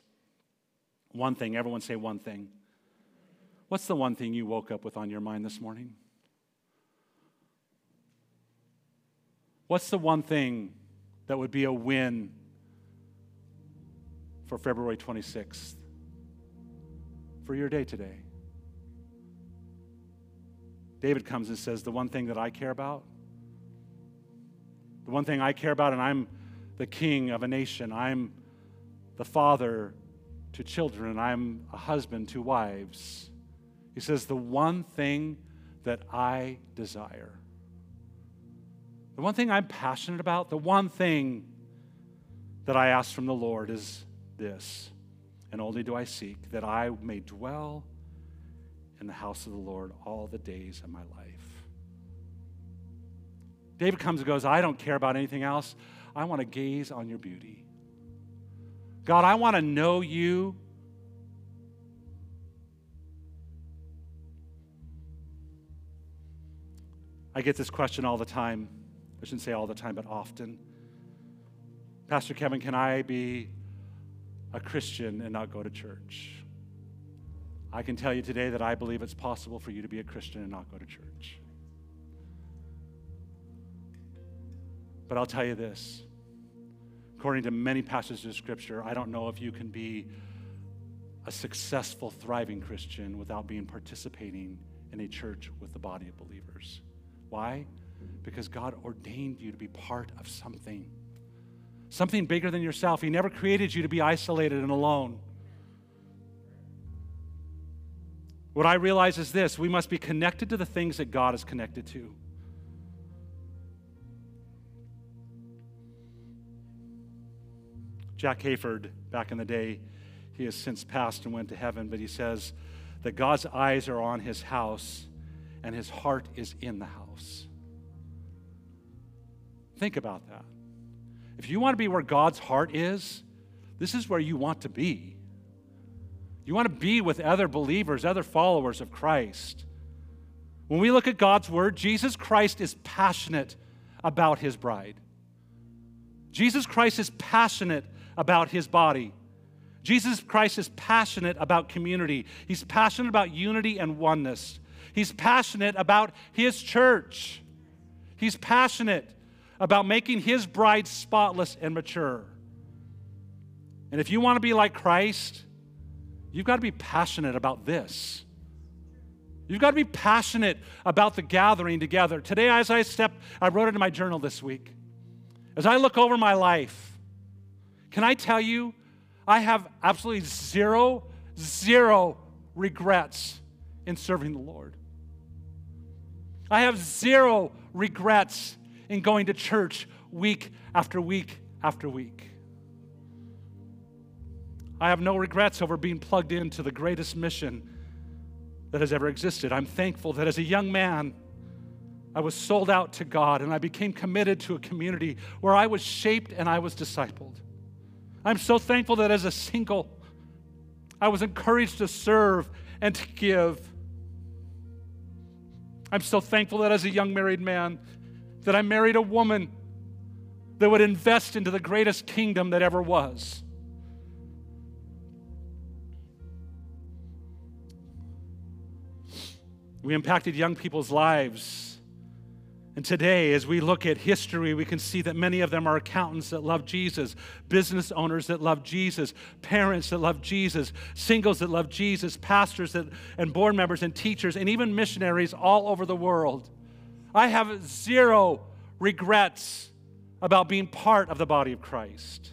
B: one thing, everyone say one thing. What's the one thing you woke up with on your mind this morning? What's the one thing that would be a win for February 26th? For your day today? David comes and says, The one thing that I care about, the one thing I care about, and I'm the king of a nation, I'm the father to children, I'm a husband to wives. He says, The one thing that I desire the one thing I'm passionate about, the one thing that I ask from the Lord is this, and only do I seek that I may dwell in the house of the Lord all the days of my life. David comes and goes, I don't care about anything else. I want to gaze on your beauty. God, I want to know you. I get this question all the time. I shouldn't say all the time, but often. Pastor Kevin, can I be a Christian and not go to church? I can tell you today that I believe it's possible for you to be a Christian and not go to church. But I'll tell you this according to many passages of Scripture, I don't know if you can be a successful, thriving Christian without being participating in a church with the body of believers. Why? because God ordained you to be part of something, something bigger than yourself. He never created you to be isolated and alone. What I realize is this we must be connected to the things that God is connected to. Jack Hayford, back in the day, he has since passed and went to heaven, but he says that God's eyes are on his house and his heart is in the house. Think about that. If you want to be where God's heart is, this is where you want to be. You want to be with other believers, other followers of Christ. When we look at God's word, Jesus Christ is passionate about his bride. Jesus Christ is passionate about his body. Jesus Christ is passionate about community. He's passionate about unity and oneness. He's passionate about his church. He's passionate about making his bride spotless and mature. And if you want to be like Christ, you've got to be passionate about this. You've got to be passionate about the gathering together. Today, as I step, I wrote it in my journal this week. As I look over my life, can I tell you, I have absolutely zero, zero regrets in serving the Lord. I have zero regrets in going to church week after week after week. I have no regrets over being plugged into the greatest mission that has ever existed. I'm thankful that as a young man, I was sold out to God and I became committed to a community where I was shaped and I was discipled. I'm so thankful that as a single, I was encouraged to serve and to give. I'm so thankful that as a young married man, that I married a woman that would invest into the greatest kingdom that ever was. We impacted young people's lives and today, as we look at history, we can see that many of them are accountants that love Jesus, business owners that love Jesus, parents that love Jesus, singles that love Jesus, pastors that, and board members and teachers, and even missionaries all over the world. I have zero regrets about being part of the body of Christ.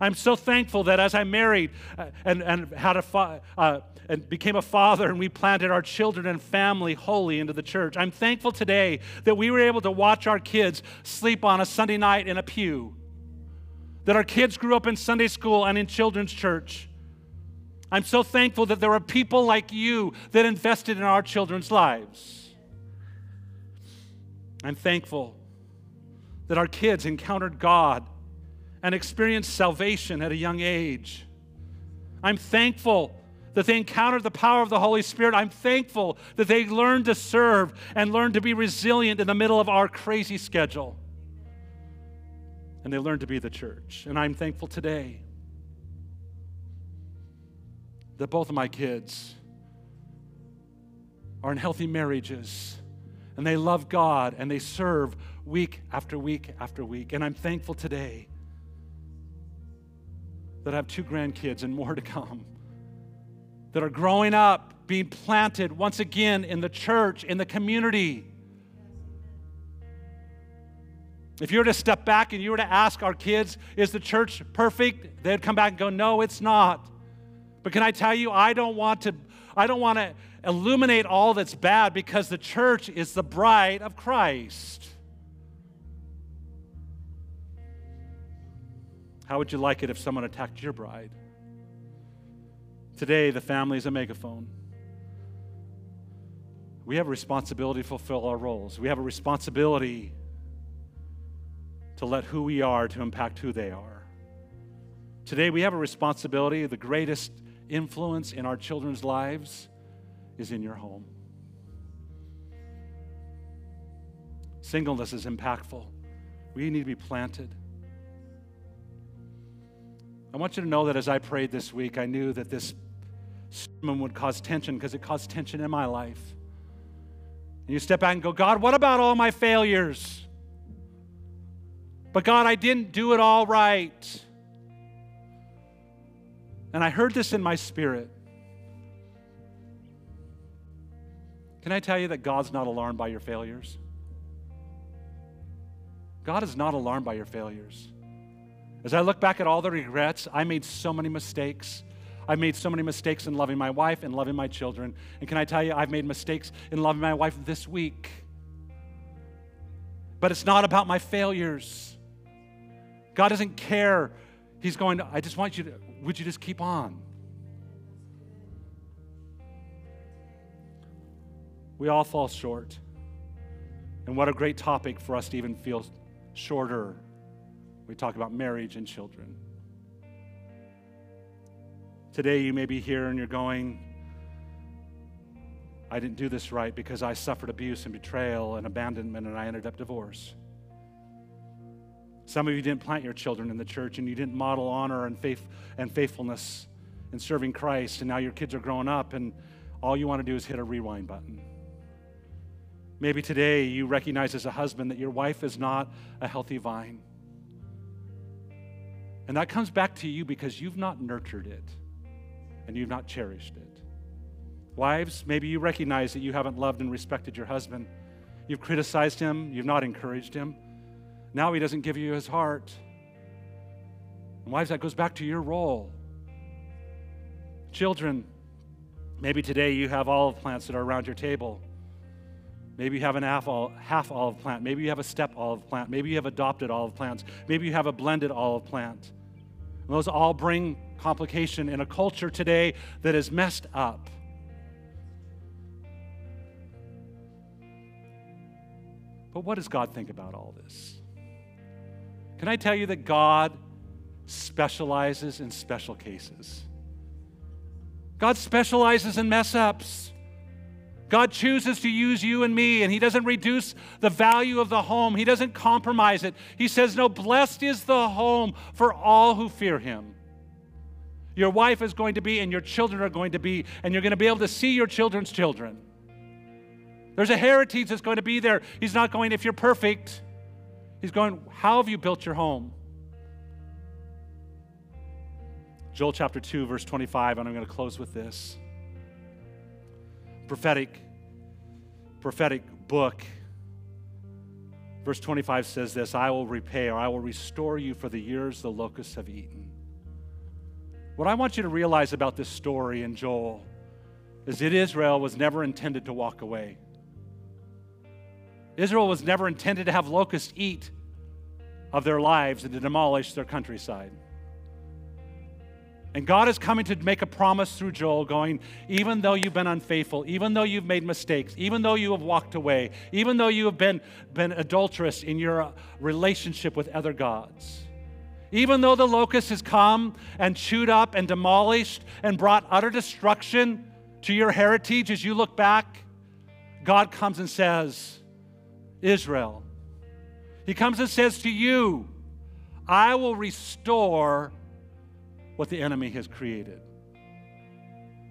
B: I'm so thankful that as I married uh, and, and had a uh, and became a father and we planted our children and family wholly into the church. I'm thankful today that we were able to watch our kids sleep on a Sunday night in a pew. That our kids grew up in Sunday school and in children's church. I'm so thankful that there are people like you that invested in our children's lives. I'm thankful that our kids encountered God and experienced salvation at a young age. I'm thankful that they encountered the power of the Holy Spirit. I'm thankful that they learned to serve and learned to be resilient in the middle of our crazy schedule. And they learned to be the church. And I'm thankful today that both of my kids are in healthy marriages and they love God and they serve week after week after week. And I'm thankful today that I have two grandkids and more to come that are growing up, being planted once again in the church, in the community. If you were to step back and you were to ask our kids, is the church perfect? They'd come back and go, no, it's not. But can I tell you, I don't want to, I don't want to illuminate all that's bad because the church is the bride of Christ. How would you like it if someone attacked your bride? Today, the family is a megaphone. We have a responsibility to fulfill our roles. We have a responsibility to let who we are to impact who they are. Today, we have a responsibility. The greatest influence in our children's lives is in your home. Singleness is impactful. We need to be planted. I want you to know that as I prayed this week, I knew that this sermon would cause tension because it caused tension in my life. And you step back and go, God, what about all my failures? But God, I didn't do it all right. And I heard this in my spirit. Can I tell you that God's not alarmed by your failures? God is not alarmed by your failures. As I look back at all the regrets, I made so many mistakes. I've made so many mistakes in loving my wife and loving my children. And can I tell you, I've made mistakes in loving my wife this week. But it's not about my failures. God doesn't care. He's going, I just want you to, would you just keep on? We all fall short. And what a great topic for us to even feel shorter. We talk about marriage and children. Today, you may be here and you're going, I didn't do this right because I suffered abuse and betrayal and abandonment and I ended up divorced. Some of you didn't plant your children in the church and you didn't model honor and faith and faithfulness in serving Christ, and now your kids are growing up and all you want to do is hit a rewind button. Maybe today you recognize as a husband that your wife is not a healthy vine. And that comes back to you because you've not nurtured it and you've not cherished it. Wives, maybe you recognize that you haven't loved and respected your husband. You've criticized him, you've not encouraged him. Now he doesn't give you his heart. And wives, that goes back to your role. Children, maybe today you have olive plants that are around your table. Maybe you have an half, half olive plant. Maybe you have a step olive plant. Maybe you have adopted olive plants. Maybe you have a blended olive plant. And those all bring complication in a culture today that is messed up. But what does God think about all this? Can I tell you that God specializes in special cases? God specializes in mess ups. God chooses to use you and me, and He doesn't reduce the value of the home. He doesn't compromise it. He says, No, blessed is the home for all who fear Him. Your wife is going to be, and your children are going to be, and you're going to be able to see your children's children. There's a heritage that's going to be there. He's not going, if you're perfect. He's going, how have you built your home? Joel chapter 2, verse 25, and I'm going to close with this. Prophetic, prophetic book Verse 25 says this I will repay or I will restore you for the years the locusts have eaten. What I want you to realize about this story in Joel is that Israel was never intended to walk away. Israel was never intended to have locusts eat of their lives and to demolish their countryside. And God is coming to make a promise through Joel, going, even though you've been unfaithful, even though you've made mistakes, even though you have walked away, even though you have been, been adulterous in your relationship with other gods, even though the locust has come and chewed up and demolished and brought utter destruction to your heritage as you look back, God comes and says, Israel, He comes and says to you, I will restore what the enemy has created.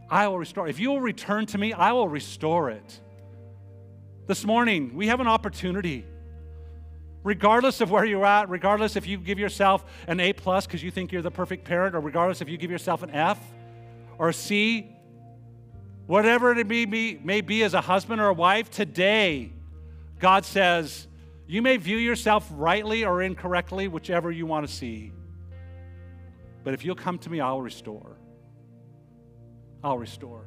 B: I will restore. If you will return to me, I will restore it. This morning, we have an opportunity. Regardless of where you're at, regardless if you give yourself an A plus because you think you're the perfect parent, or regardless if you give yourself an F or a C, whatever it may be, may be as a husband or a wife, today, God says, you may view yourself rightly or incorrectly, whichever you want to see. But if you'll come to me, I'll restore. I'll restore.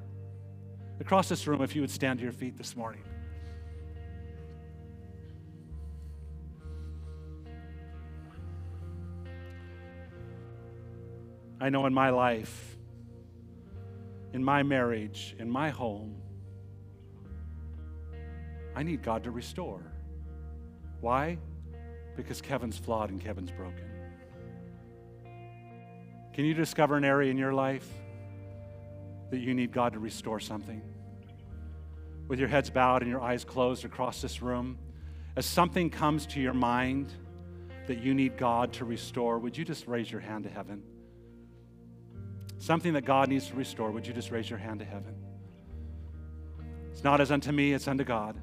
B: Across this room, if you would stand to your feet this morning. I know in my life, in my marriage, in my home, I need God to restore. Why? Because Kevin's flawed and Kevin's broken. Can you discover an area in your life that you need God to restore something? With your heads bowed and your eyes closed across this room, as something comes to your mind that you need God to restore, would you just raise your hand to heaven? Something that God needs to restore, would you just raise your hand to heaven? It's not as unto me, it's unto God.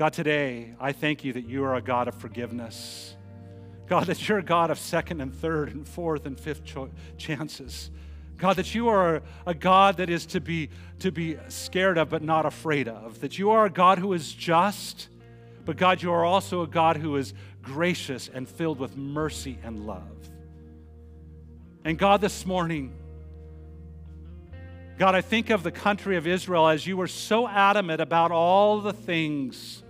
B: God, today, I thank you that you are a God of forgiveness. God, that you're a God of second and third and fourth and fifth cho- chances. God, that you are a God that is to be, to be scared of but not afraid of. That you are a God who is just, but God, you are also a God who is gracious and filled with mercy and love. And God, this morning, God, I think of the country of Israel as you were so adamant about all the things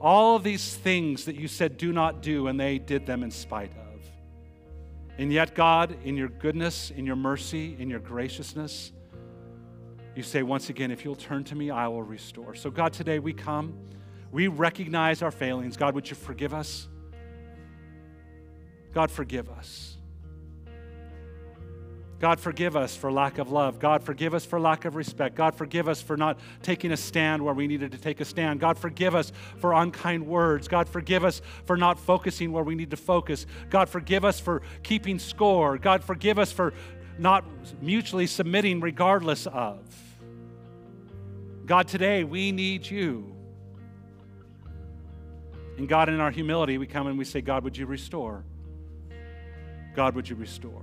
B: all of these things that you said do not do, and they did them in spite of. And yet, God, in your goodness, in your mercy, in your graciousness, you say, once again, if you'll turn to me, I will restore. So, God, today we come. We recognize our failings. God, would you forgive us? God, forgive us. God, forgive us for lack of love. God, forgive us for lack of respect. God, forgive us for not taking a stand where we needed to take a stand. God, forgive us for unkind words. God, forgive us for not focusing where we need to focus. God, forgive us for keeping score. God, forgive us for not mutually submitting regardless of. God, today we need you. And God, in our humility, we come and we say, God, would you restore? God, would you restore?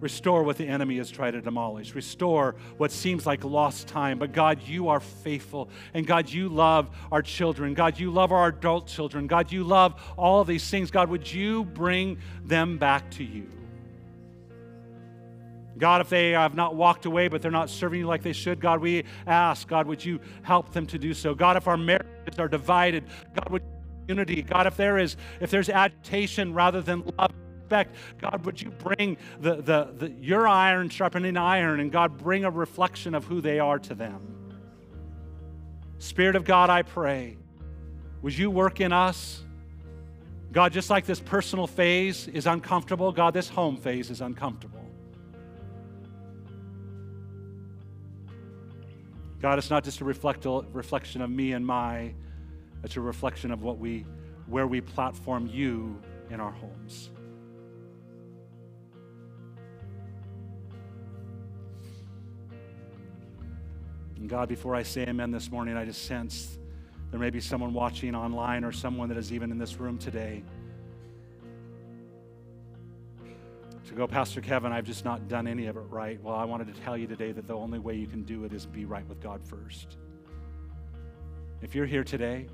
B: Restore what the enemy has tried to demolish. Restore what seems like lost time. But God, you are faithful. And God, you love our children. God, you love our adult children. God, you love all these things. God, would you bring them back to you? God, if they have not walked away, but they're not serving you like they should, God, we ask, God, would you help them to do so? God, if our marriages are divided, God, would unity? God, if there is, if there's agitation rather than love, respect. God, would you bring the, the, the, your iron sharpening iron, and God, bring a reflection of who they are to them. Spirit of God, I pray, would you work in us? God, just like this personal phase is uncomfortable, God, this home phase is uncomfortable. God, it's not just a reflect, reflection of me and my, it's a reflection of what we, where we platform you in our homes. And God, before I say amen this morning, I just sense there may be someone watching online or someone that is even in this room today. To go, Pastor Kevin, I've just not done any of it right. Well, I wanted to tell you today that the only way you can do it is be right with God first. If you're here today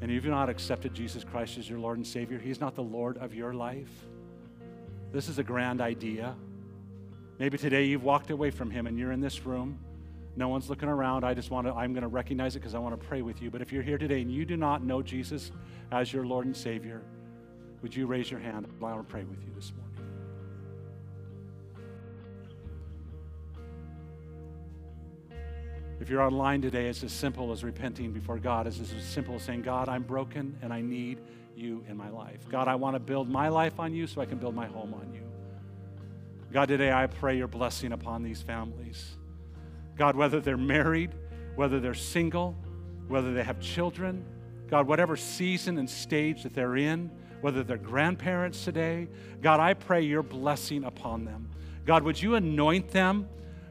B: and you've not accepted Jesus Christ as your Lord and Savior, He's not the Lord of your life. This is a grand idea. Maybe today you've walked away from Him and you're in this room. No one's looking around. I just want to, I'm going to recognize it because I want to pray with you. But if you're here today and you do not know Jesus as your Lord and Savior, would you raise your hand? I want to pray with you this morning. If you're online today, it's as simple as repenting before God. It's as simple as saying, God, I'm broken and I need you in my life. God, I want to build my life on you so I can build my home on you. God, today I pray your blessing upon these families. God, whether they're married, whether they're single, whether they have children, God, whatever season and stage that they're in, whether they're grandparents today, God, I pray your blessing upon them. God, would you anoint them?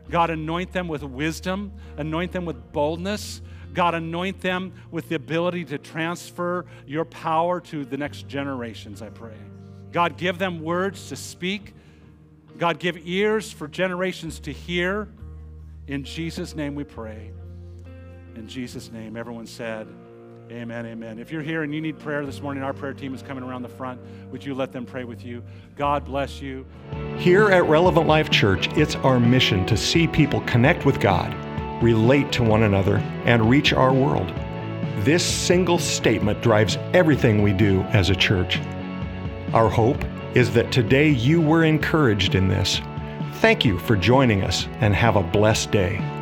B: God, anoint them with wisdom, anoint them with boldness. God, anoint them with the ability to transfer your power to the next generations, I pray. God, give them words to speak. God, give ears for generations to hear. In Jesus' name we pray. In Jesus' name, everyone said, Amen, amen. If you're here and you need prayer this morning, our prayer team is coming around the front. Would you let them pray with you? God bless you.
A: Here at Relevant Life Church, it's our mission to see people connect with God, relate to one another, and reach our world. This single statement drives everything we do as a church. Our hope is that today you were encouraged in this. Thank you for joining us and have a blessed day.